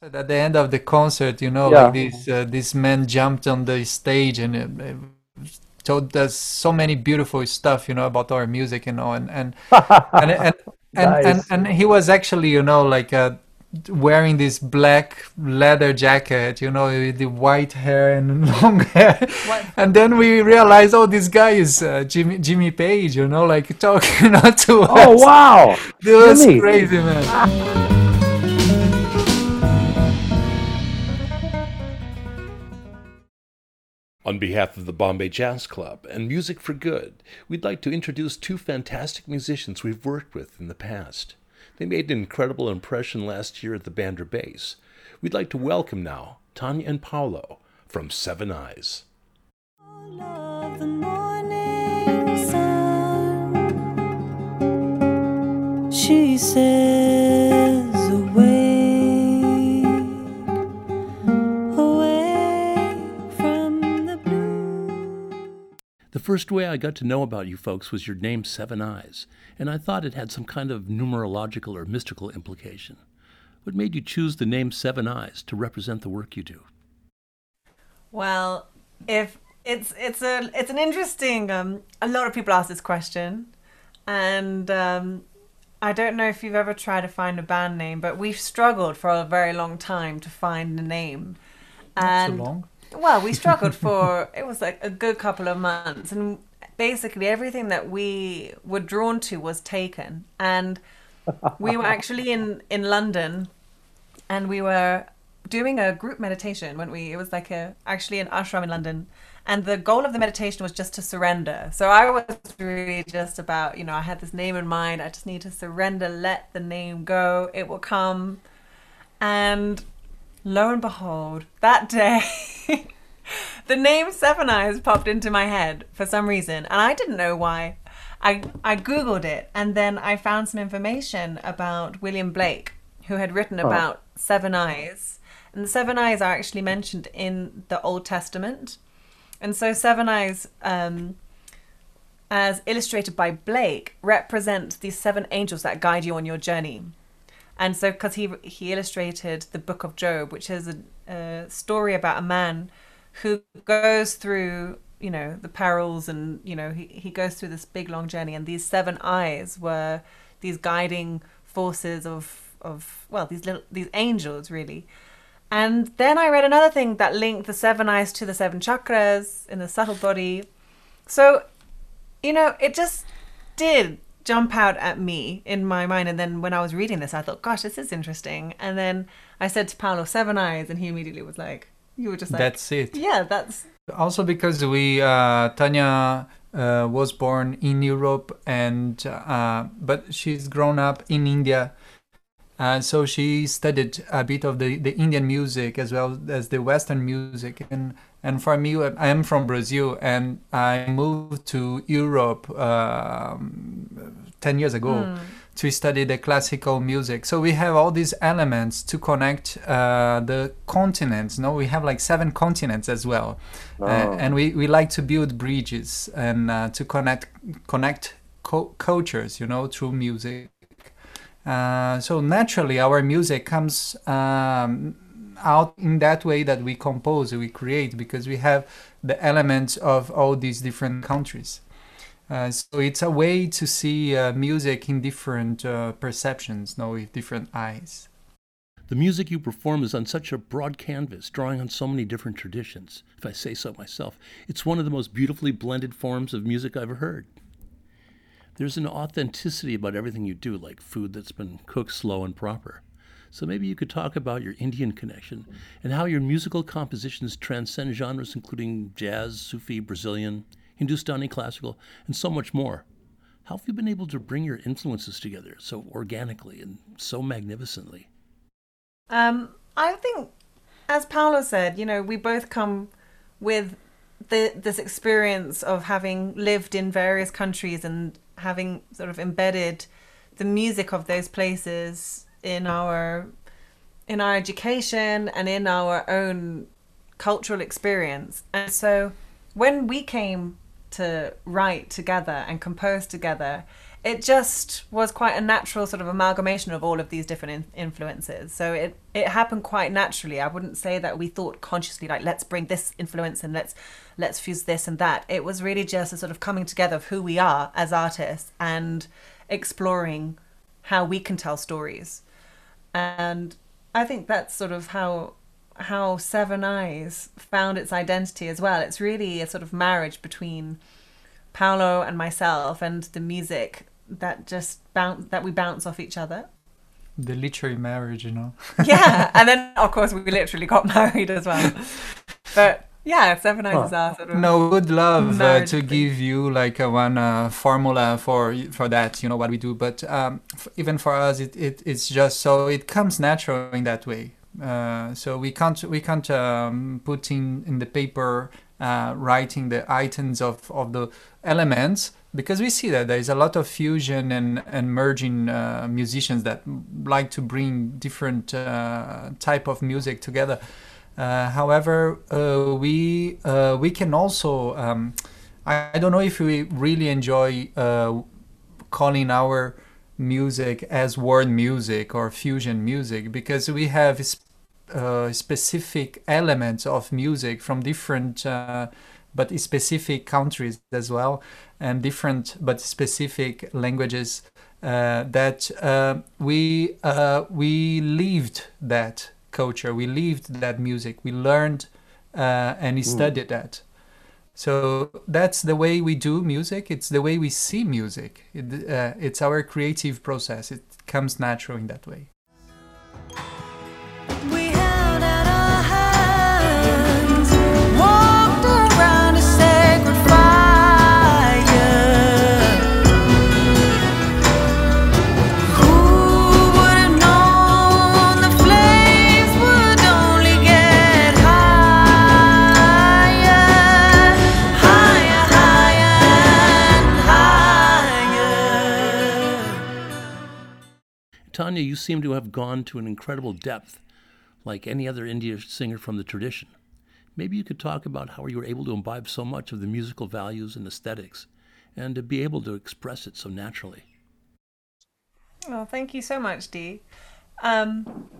At the end of the concert, you know, Yeah. like this uh, this man jumped on the stage and uh, told us so many beautiful stuff, you know, about our music, you know, and and and and and, and, Nice. and he was actually, you know, like uh, wearing this black leather jacket, you know, with the white hair and long hair. What? And then we realized, oh, this guy is uh, Jimmy Jimmy Page, you know, like talking not to Oh us. wow! It was Jimmy. crazy, man. On behalf of the Bombay Jazz Club and Music for Good, we'd like to introduce two fantastic musicians we've worked with in the past. They made an incredible impression last year at the Bandra Base. We'd like to welcome now Tanya and Paolo from Seven Eyes. She says, first way I got to know about you folks was your name Seven Eyes, and I thought it had some kind of numerological or mystical implication. What made you choose the name Seven Eyes to represent the work you do? Well, if it's it's a it's an interesting. Um, a lot of people ask this question, and um, I don't know if you've ever tried to find a band name, but we've struggled for a very long time to find a name. Not so long. Well, we struggled for it was like a good couple of months, and basically everything that we were drawn to was taken. And we were actually in in London, and we were doing a group meditation when we it was like a actually an ashram in London. And the goal of the meditation was just to surrender. So I was really just about, you know, I had this name in mind. I just need to surrender, let the name go. It will come. And lo and behold, that day, the name Seven Eyes popped into my head for some reason, and I didn't know why. I I googled it, and then I found some information about William Blake, who had written about seven eyes, and the seven eyes are actually mentioned in the Old Testament, and so seven eyes. Um, as illustrated by Blake, represent these seven angels that guide you on your journey. And so, because he he illustrated the Book of Job, which is a, a story about a man who goes through, you know, the perils, and you know, he he goes through this big long journey, and these seven eyes were these guiding forces of of well, these little these angels really. And then I read another thing that linked the seven eyes to the seven chakras in the subtle body. So, you know, it just did jump out at me in my mind. And then when I was reading this, I thought, gosh, this is interesting. And then I said to Paolo, seven eyes. And he immediately was like, you were just like, That's it. yeah, that's, Also because we uh, Tanya uh, was born in Europe and uh, but she's grown up in India. Uh, so she studied a bit of the, the Indian music as well as the Western music. And and for me, I am from Brazil and I moved to Europe um, ten years ago to study the classical music. So we have all these elements to connect uh, the continents. No, we have like seven continents as well, uh, and we, we like to build bridges and uh, to connect connect co- cultures. You know, through music. Uh, so naturally, our music comes um, out in that way that we compose, we create, because we have the elements of all these different countries. Uh, so it's a way to see uh, music in different uh, perceptions, no, with different eyes. The music you perform is on such a broad canvas, drawing on so many different traditions. If I say so myself, it's one of the most beautifully blended forms of music I've ever heard. There's an authenticity about everything you do, like food that's been cooked slow and proper. So maybe you could talk about your Indian connection and how your musical compositions transcend genres including jazz, Sufi, Brazilian, Hindustani classical, and so much more. How have you been able to bring your influences together so organically and so magnificently? Um, I think, as Paolo said, you know, we both come with the this experience of having lived in various countries and having sort of embedded the music of those places in our in our education and in our own cultural experience. And so when we came to write together and compose together, it just was quite a natural sort of amalgamation of all of these different in- influences. So it it happened quite naturally. I wouldn't say that we thought consciously like let's bring this influence and let's let's fuse this and that. It was really just a sort of coming together of who we are as artists and exploring how we can tell stories. And I think that's sort of how how Seven Eyes found its identity as well. It's really a sort of marriage between Paolo and myself and the music that just bounce that we bounce off each other. The literary marriage, you know. Yeah, and then of course we literally got married as well. But yeah, Seven Eyes is of No, would love uh, to give you like a one uh, formula for for that. You know what we do, but um, f- even for us, it, it it's just so it comes natural in that way. Uh, so we can't we can't um, put in in the paper uh, writing the items of of the elements because we see that there is a lot of fusion and and merging uh, musicians that like to bring different uh, type of music together. Uh, however, uh, we uh, we can also um, I, I don't know if we really enjoy calling our music as world music or fusion music because we have uh, specific elements of music from different uh, but specific countries as well and different but specific languages uh, that we we lived that culture. We lived that music. We learned uh, and we studied that. So that's the way we do music. It's the way we see music. It, uh, it's our creative process. It comes natural in that way Tanya, you seem to have gone to an incredible depth, like any other Indian singer from the tradition. Maybe you could talk about how you were able to imbibe so much of the musical values and aesthetics, and to be able to express it so naturally. Oh, thank you so much, Dee. Um,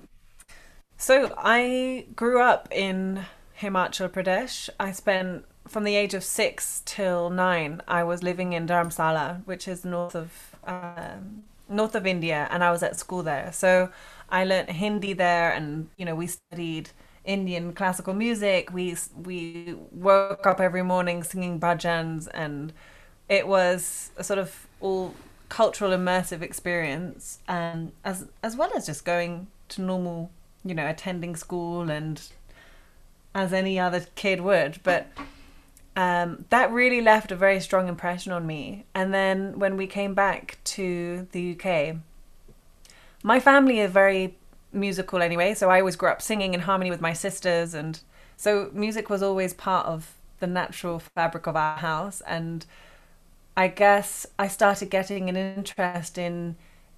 so I grew up in Himachal Pradesh. I spent from the age of six till nine. I was living in Dharamsala, which is north of um, north of India, and I was at school there. So I learnt Hindi there, and you know we studied Indian classical music. We we woke up every morning singing bhajans, and it was a sort of all cultural immersive experience, and as as well as just going to normal, you know, attending school and as any other kid would, but. Um, that really left a very strong impression on me. And then when we came back to the UK, my family is very musical anyway, so I always grew up singing in harmony with my sisters, and so music was always part of the natural fabric of our house. And I guess I started getting an interest in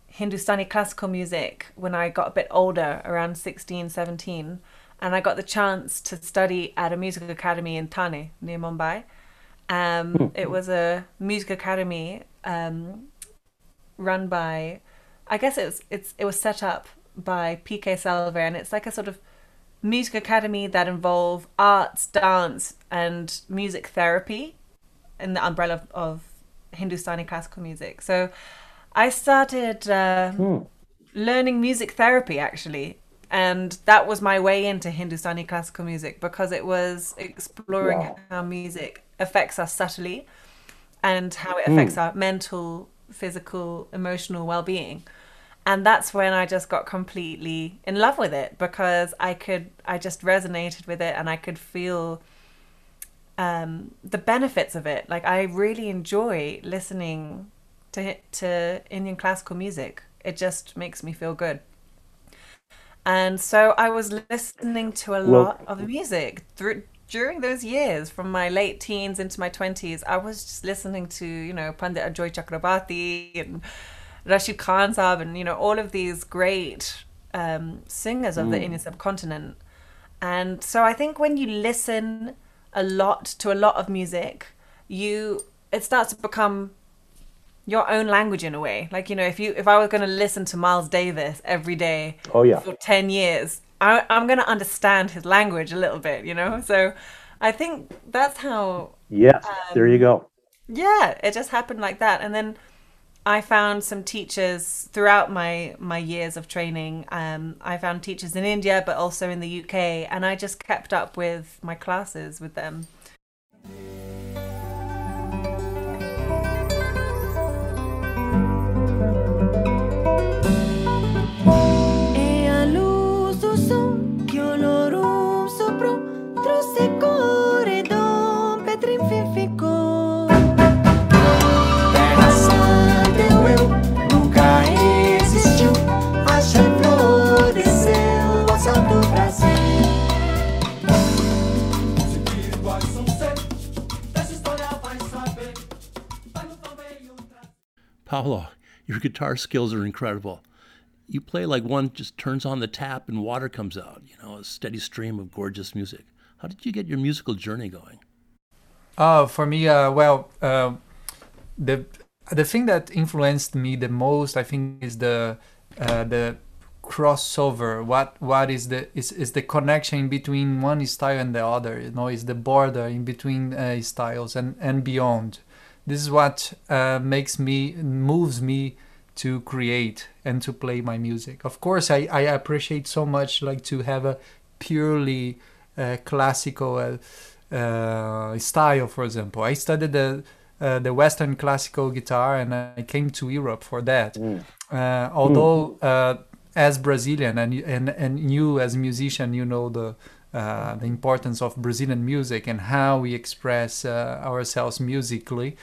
Hindustani classical music when I got a bit older, around 16, 17. And I got the chance to study at a music academy in Thane, near Mumbai. Um, it was a music academy um, run by, I guess it was, it's, it was set up by PK Salve, and it's like a sort of music academy that involve arts, dance, and music therapy in the umbrella of, of Hindustani classical music. So I started uh, learning music therapy actually. And that was my way into Hindustani classical music because it was exploring Wow. how music affects us subtly and how it affects our mental, physical, emotional well being. And that's when I just got completely in love with it because I could, I just resonated with it and I could feel um, the benefits of it. Like I really enjoy listening to to Indian classical music. It just makes me feel good. And so I was listening to a Well- lot of music through during those years, from my late teens into my twenties. I was just listening to you know Pandit Ajoy Chakrabarti and Rashid Khan Saab and you know all of these great um, singers of the Indian subcontinent. And so I think when you listen a lot to a lot of music, you it starts to become your own language in a way. Like you know, if you if I was going to listen to Miles Davis every day Oh yeah. for ten years, I, I'm going to understand his language a little bit. You know, so I think that's how Yes. there you go. yeah, it just happened like that. And then I found some teachers throughout my my years of training. Um, I found teachers in India, but also in the UK, and I just kept up with my classes with them. Paolo, your guitar skills are incredible. You play like one just turns on the tap and water comes out, you know, a steady stream of gorgeous music. How did you get your musical journey going? Oh, for me, uh, well, uh, the the thing that influenced me the most, I think, is the uh, the crossover. What what is the is, is the connection between one style and the other? You know, is the border in between uh, styles and and beyond. This is what uh, makes me moves me to create and to play my music. Of course, I, I appreciate so much like to have a purely uh, classical uh, uh, style. For example, I studied the uh, the Western classical guitar, and I came to Europe for that. Uh, although, uh, as Brazilian and and and you as a musician, you know the uh, the importance of Brazilian music and how we express uh, ourselves musically.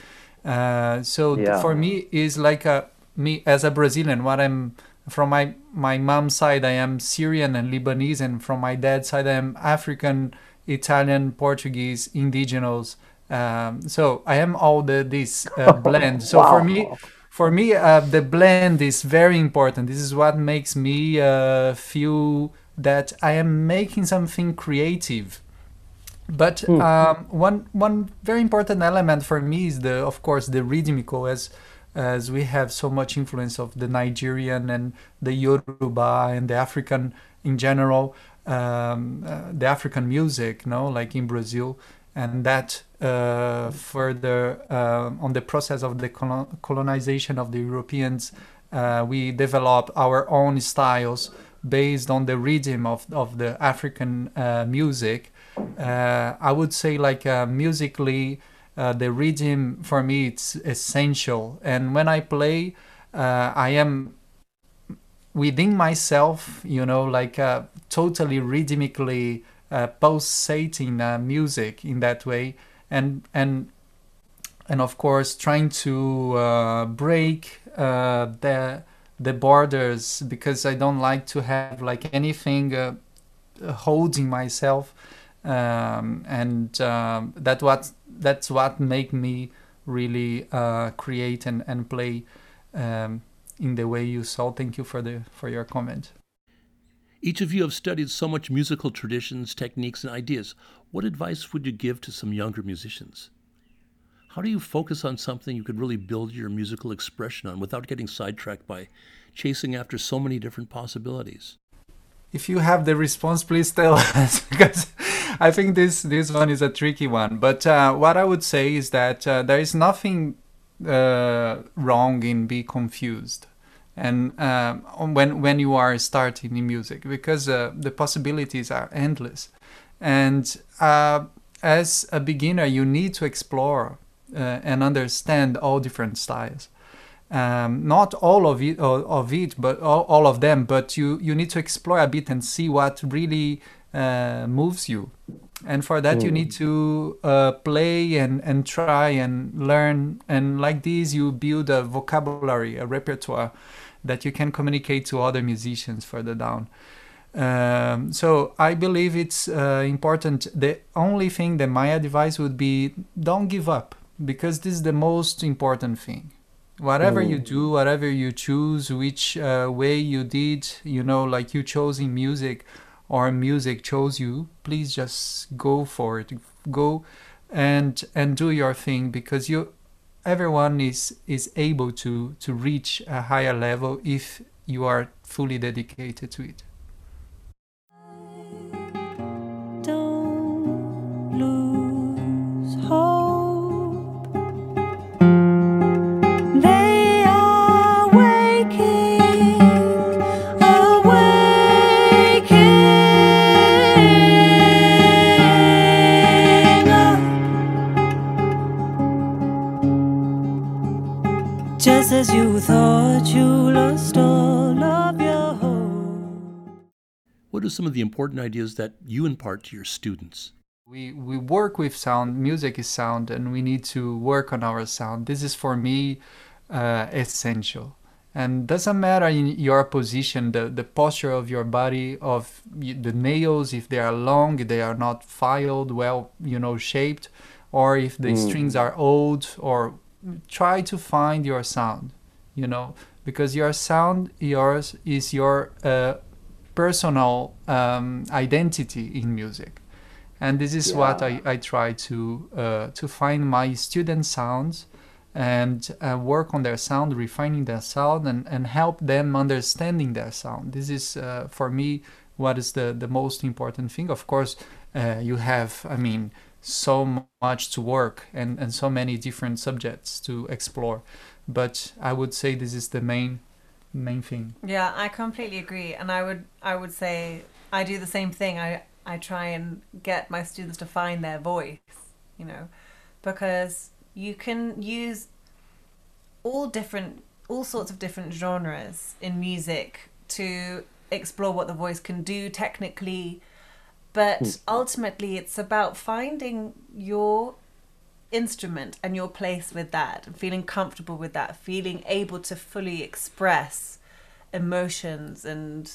Uh, so Yeah. for me is like a me as a Brazilian. What I'm from my my mom's side, I am Syrian and Lebanese, and from my dad's side, I am African, Italian, Portuguese, indigenous. Um, so I am all the this uh, blend. So for me, for me, uh, the blend is very important. This is what makes me uh, feel that I am making something creative. But um, one one very important element for me is the, of course, the rhythmical, as as we have so much influence of the Nigerian and the Yoruba and the African in general, um, uh, the African music, no, like in Brazil, and that uh, further uh, on the process of the colon- colonization of the Europeans, uh, we develop our own styles based on the rhythm of, of the African uh, music. Uh, I would say like uh, musically, uh, the rhythm for me it's essential. And when I play, uh, I am within myself, you know, like uh, totally rhythmically pulsating music in that way, and and and of course trying to break the the borders because I don't like to have like anything uh, holding myself, um, and um, that what that's what make me really uh, create and and play um, in the way you saw. Thank you for the for your comment. Each of you have studied so much musical traditions, techniques, and ideas. What advice would you give to some younger musicians? How do you focus on something you could really build your musical expression on without getting sidetracked by chasing after so many different possibilities? if you have the response, please tell us because I think this this one is a tricky one. But uh, what I would say is that uh, there is nothing uh, wrong in be confused, and um, when when you are starting in music because uh, the possibilities are endless, and uh, as a beginner you need to explore uh, and understand all different styles um, not all of it, of of it, but all, all of them. But you you need to explore a bit and see what really uh, moves you, and for that you need to uh, play and and try and learn. And like this, you build a vocabulary, a repertoire that you can communicate to other musicians further down. Um, so I believe it's uh, important. The only thing that my advice would be don't give up because this is the most important thing. Whatever you do whatever you choose which uh, way you did you know like you chose in music or music chose you please just go for it. Go and and do your thing because you everyone is is able to to reach a higher level if you are fully dedicated to it. Thought you lost all of your hope. What are some of the important ideas that you impart to your students? We we work with sound. Music is sound, and we need to work on our sound. This is for me uh, essential. And doesn't matter in your position, the, the posture of your body, of the nails, if they are long, if they are not filed, well, you know, shaped, or if the strings are old, or try to find your sound, you know, because your sound, yours is your uh, personal um, identity in music. And this is what I, I try to uh, to find my student sounds and uh, work on their sound refining their sound and, and help them understanding their sound. This is uh, for me what is the, the most important thing. Of course uh, you have i mean so much to work and, and so many different subjects to explore. But i would say this is the main main thing. Yeah, I completely agree, and I would I would say I do the same thing. I I try and get my students to find their voice, you know, because you can use all different all sorts of different genres in music to explore what the voice can do technically, but ultimately it's about finding your instrument and your place with that and feeling comfortable with that feeling able to fully express emotions and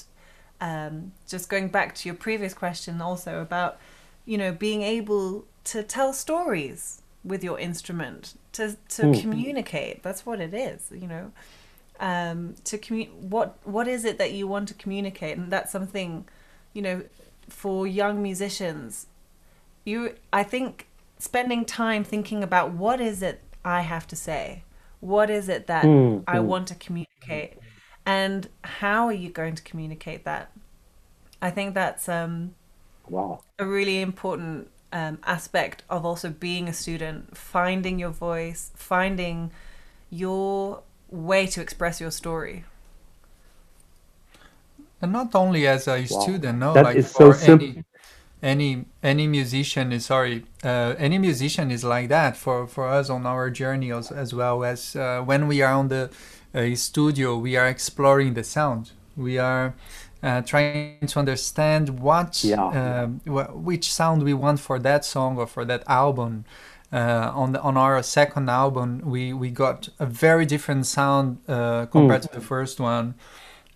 um, just going back to your previous question also about you know being able to tell stories with your instrument to to communicate. That's what it is you know? Um, to commu- what what is it that you want to communicate? And that's something you know for young musicians you i think spending time thinking about what is it i have to say? What is it that i want to communicate? And how are you going to communicate that? I think that's um Wow. a really important um, aspect of also being a student finding your voice finding your way to express your story and not only as a Wow. student no That like is so for simple. any any any musician is sorry uh, any musician is like that for for us on our journey as, as well as uh, when we are on the uh, studio we are exploring the sound we are uh, trying to understand what Yeah. um, wh- which sound we want for that song or for that album uh, on the, on our second album we we got a very different sound uh, compared to the first one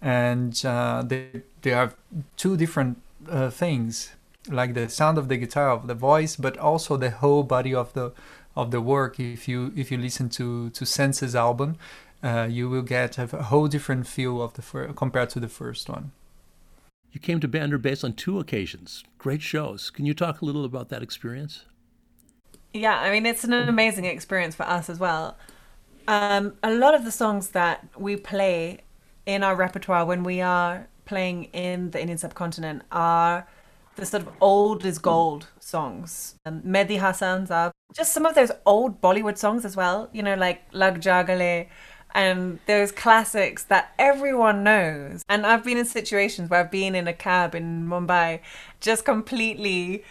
and uh, they they are two different uh, things like the sound of the guitar of the voice but also the whole body of the of the work if you if you listen to to senses album uh, you will get a whole different feel of the fir- compared to the first one You came to Bandra Base on two occasions. Great shows. Can you talk a little about that experience? Yeah, I mean, it's an amazing experience for us as well. Um, a lot of the songs that we play in our repertoire when we are playing in the Indian subcontinent are the sort of old is gold songs. Um, Mehdi Hassan's are just some of those old Bollywood songs as well, you know, like Lag Ja Gale and those classics that everyone knows. And I've been in situations where I've been in a cab in Mumbai just completely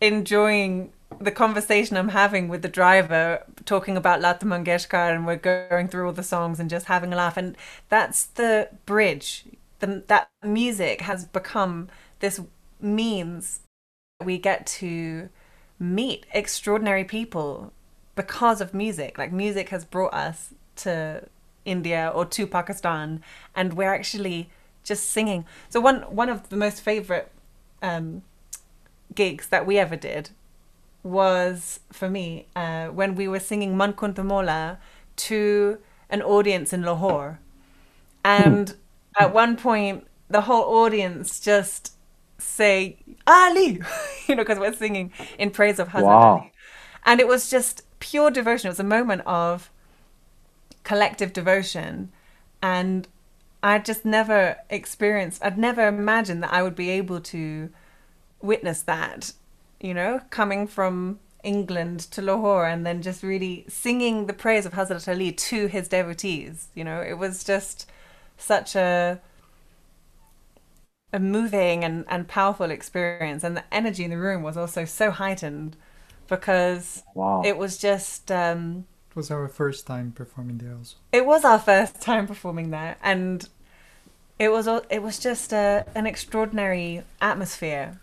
enjoying the conversation I'm having with the driver, talking about Lata Mangeshkar, and we're going through all the songs and just having a laugh. And that's the bridge. The, that music has become this means we get to meet extraordinary people because of music. Like music has brought us to India or to Pakistan, and we're actually just singing. So one one of the most favorite um, gigs that we ever did was for me uh, when we were singing Man Kunto Maula to an audience in Lahore, and at one point the whole audience just say Ali, you know, because we're singing in praise of Hazrat Wow. Ali, and it was just pure devotion. It was a moment of collective devotion and I just never experienced I'd never imagined that I would be able to witness that, you know, coming from England to Lahore and then just really singing the praise of Hazrat Ali to his devotees. You know, it was just such a a moving and, and powerful experience and the energy in the room was also so heightened because Wow. it was just um It was our first time performing there also. it was our first time performing there and it was it was just a, an extraordinary atmosphere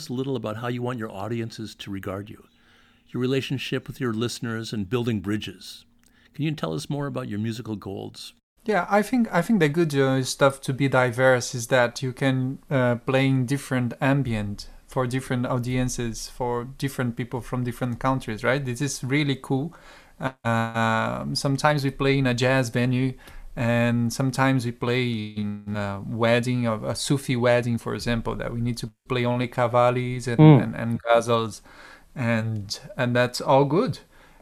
us a little about how you want your audiences to regard you, your relationship with your listeners, and building bridges? Can you tell us more about your musical goals? Yeah, I think I think the good uh, stuff to be diverse is that you can uh, play in different ambient for different audiences for different people from different countries, right? This is really cool. Um, sometimes we play in a jazz venue, and sometimes we play in a wedding of a Sufi wedding, for example, that we need to play only qawwalis and, Mm. and, and ghazals, and and that's all good.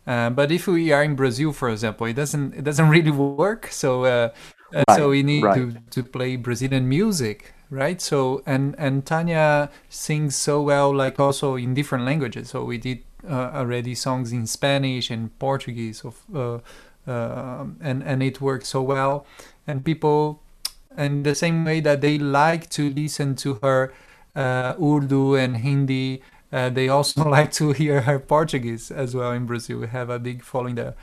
Uh, but if we are in Brazil, for example, it doesn't it doesn't really work. So uh, uh, so we need right. to, to play Brazilian music, right? So and and Tanya sings so well, like also in different languages. So we did uh, already songs in Spanish and Portuguese, of uh, and and it works so well. And people, and the same way that they like to listen to her uh, Urdu and Hindi. Uh, they also like to hear her Portuguese as well in Brazil. We have a big following there.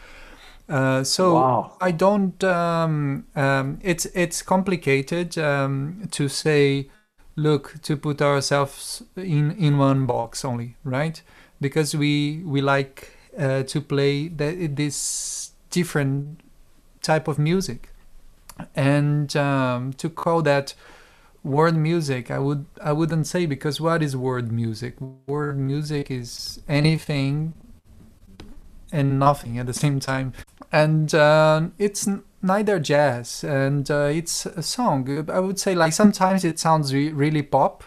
Uh, so Wow. I don't. Um, um, it's it's complicated um, to say. Look, to put ourselves in in one box only, right? Because we we like uh, to play the, this different type of music, and um, to call that word music i would i wouldn't say because what is word music? Word music is anything and nothing at the same time. And uh, it's neither jazz and uh, it's a song. I would say like sometimes it sounds re- really pop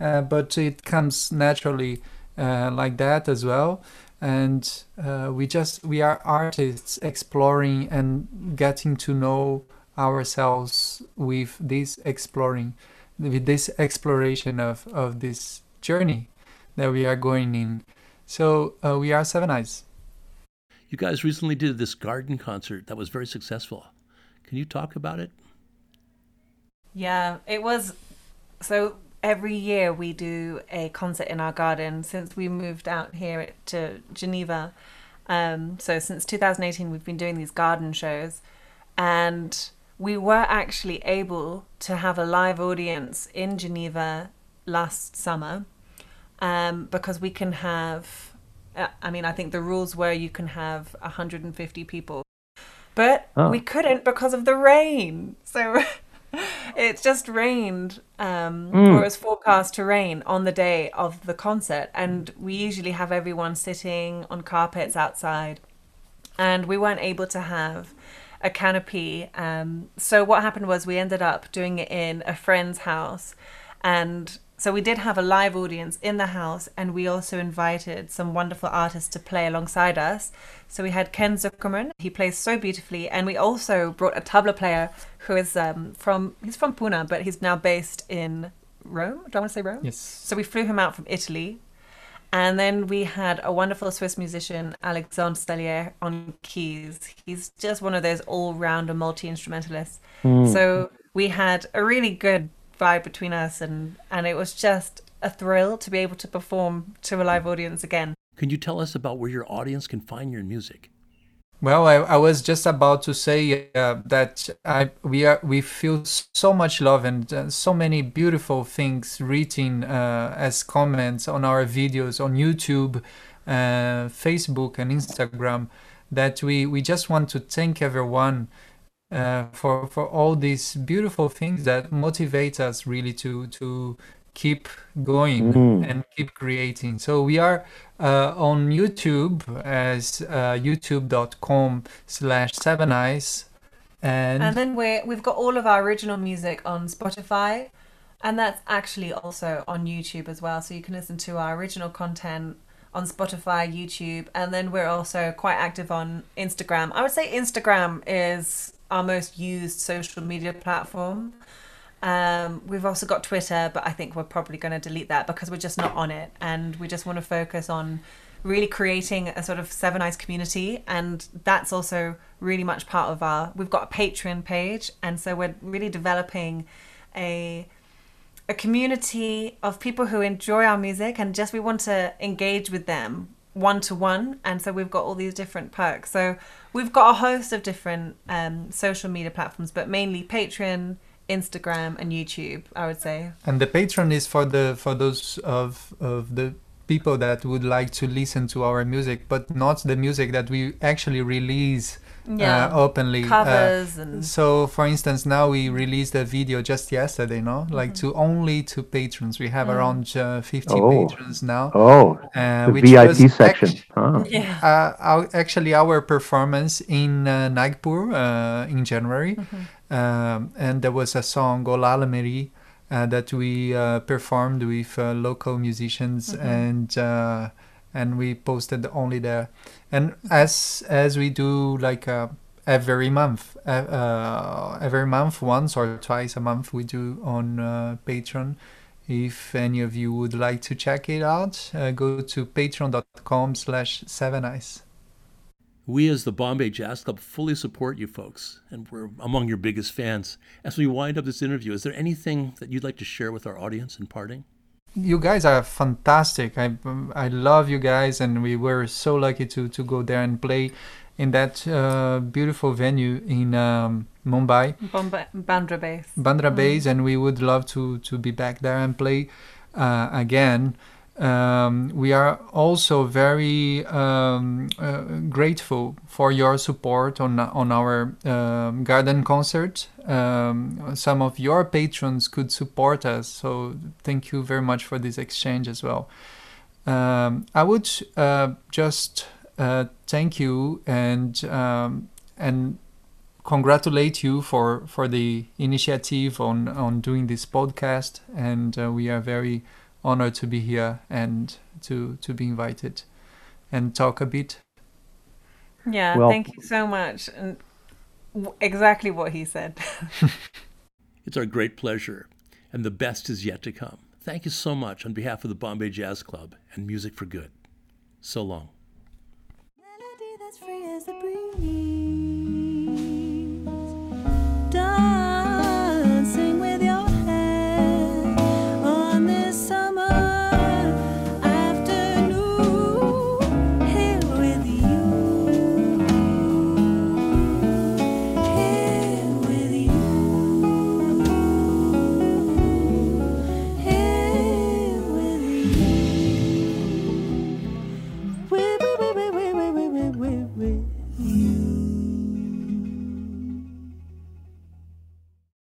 uh, but it comes naturally uh, like that as well and uh, we just we are artists exploring and getting to know ourselves with this exploring with this exploration of, of this journey that we are going in. So uh, we are Seven Eyes. You guys recently did this garden concert that was very successful. Can you talk about it? Yeah, it was. So every year we do a concert in our garden since we moved out here to Geneva. Um, so since 2018, we've been doing these garden shows, and we were actually able to have a live audience in Geneva last summer um, because we can have. uh, I mean, I think the rules were you can have 150 people, but Oh. we couldn't because of the rain. So it just rained, um, Mm. or it was forecast to rain on the day of the concert, and we usually have everyone sitting on carpets outside, and we weren't able to have a canopy. Um, so what happened was we ended up doing it in a friend's house, and so we did have a live audience in the house, and we also invited some wonderful artists to play alongside us. So we had Ken Zuckerman, he plays so beautifully, and we also brought a tabla player who is um, from he's from Pune, but he's now based in Rome. Do I want to say Rome? Yes. So we flew him out from Italy. And then we had a wonderful Swiss musician, Alexandre Stellier, on keys. He's just one of those all rounder multi instrumentalists. So we had a really good vibe between us, and, and it was just a thrill to be able to perform to a live audience again. Can you tell us about where your audience can find your music? Well, I, I was just about to say uh, that I we are we feel so much love and uh, so many beautiful things written uh, as comments on our videos on YouTube, uh, Facebook, and Instagram. That we we just want to thank everyone uh, for for all these beautiful things that motivate us really to to keep going Mm. and keep creating. So we are uh, on YouTube as uh, youtube.com slash seven eyes and, And then we're, we've got all of our original music on Spotify, and that's actually also on YouTube as well. So you can listen to our original content on Spotify, YouTube, and then we're also quite active on Instagram. I would say Instagram is our most used social media platform. Um, we've also got Twitter, but I think we're probably going to delete that because we're just not on it, and we just want to focus on really creating a sort of Seven Eyes community, and that's also really much part of our. We've got a Patreon page, and so we're really developing a a community of people who enjoy our music, and just we want to engage with them one to one, and so we've got all these different perks. So we've got a host of different um, social media platforms, but mainly Patreon. Instagram and YouTube, I would say. and the Patreon is for the for those of of the people that would like to listen to our music but not the music that we actually release Yeah. uh, openly Uh, Covers and So, for instance, now we released a video just yesterday, no? Like to only to patrons. We have around uh, 50 Oh. patrons now. Oh, Uh, the which VIP section. act- Huh. yeah. uh, our, actually, our performance in uh, Nagpur uh, in January, um, and there was a song Olala Meri uh, that we uh, performed with uh, local musicians, and uh, and we posted only there. And as as we do like uh, every month, uh, uh, every month, once or twice a month, we do on uh, Patreon. If any of you would like to check it out, uh, go to patreon.com slash seven eyes. We, as the Bombay Jazz Club, fully support you folks, and we're among your biggest fans. As we wind up this interview, is there anything that you'd like to share with our audience in parting? You guys are fantastic. I I love you guys, and we were so lucky to to go there and play in that uh, beautiful venue in um, Mumbai, Bomba- Bandra base. Bandra Base, and we would love to to be back there and play uh, again. Um, we are also very um, uh, grateful for your support on on our um, garden concert. Um, some of your patrons could support us, so thank you very much for this exchange as well. Um, I would uh, just uh, thank you and um, and congratulate you for for the initiative on on doing this podcast, and uh, we are very honored to be here and to to be invited and talk a bit. Yeah, well, thank you so much. And exactly what he said. it's our great pleasure, and the best is yet to come. Thank you so much on behalf of the Bombay Jazz Club and Music for Good. So long.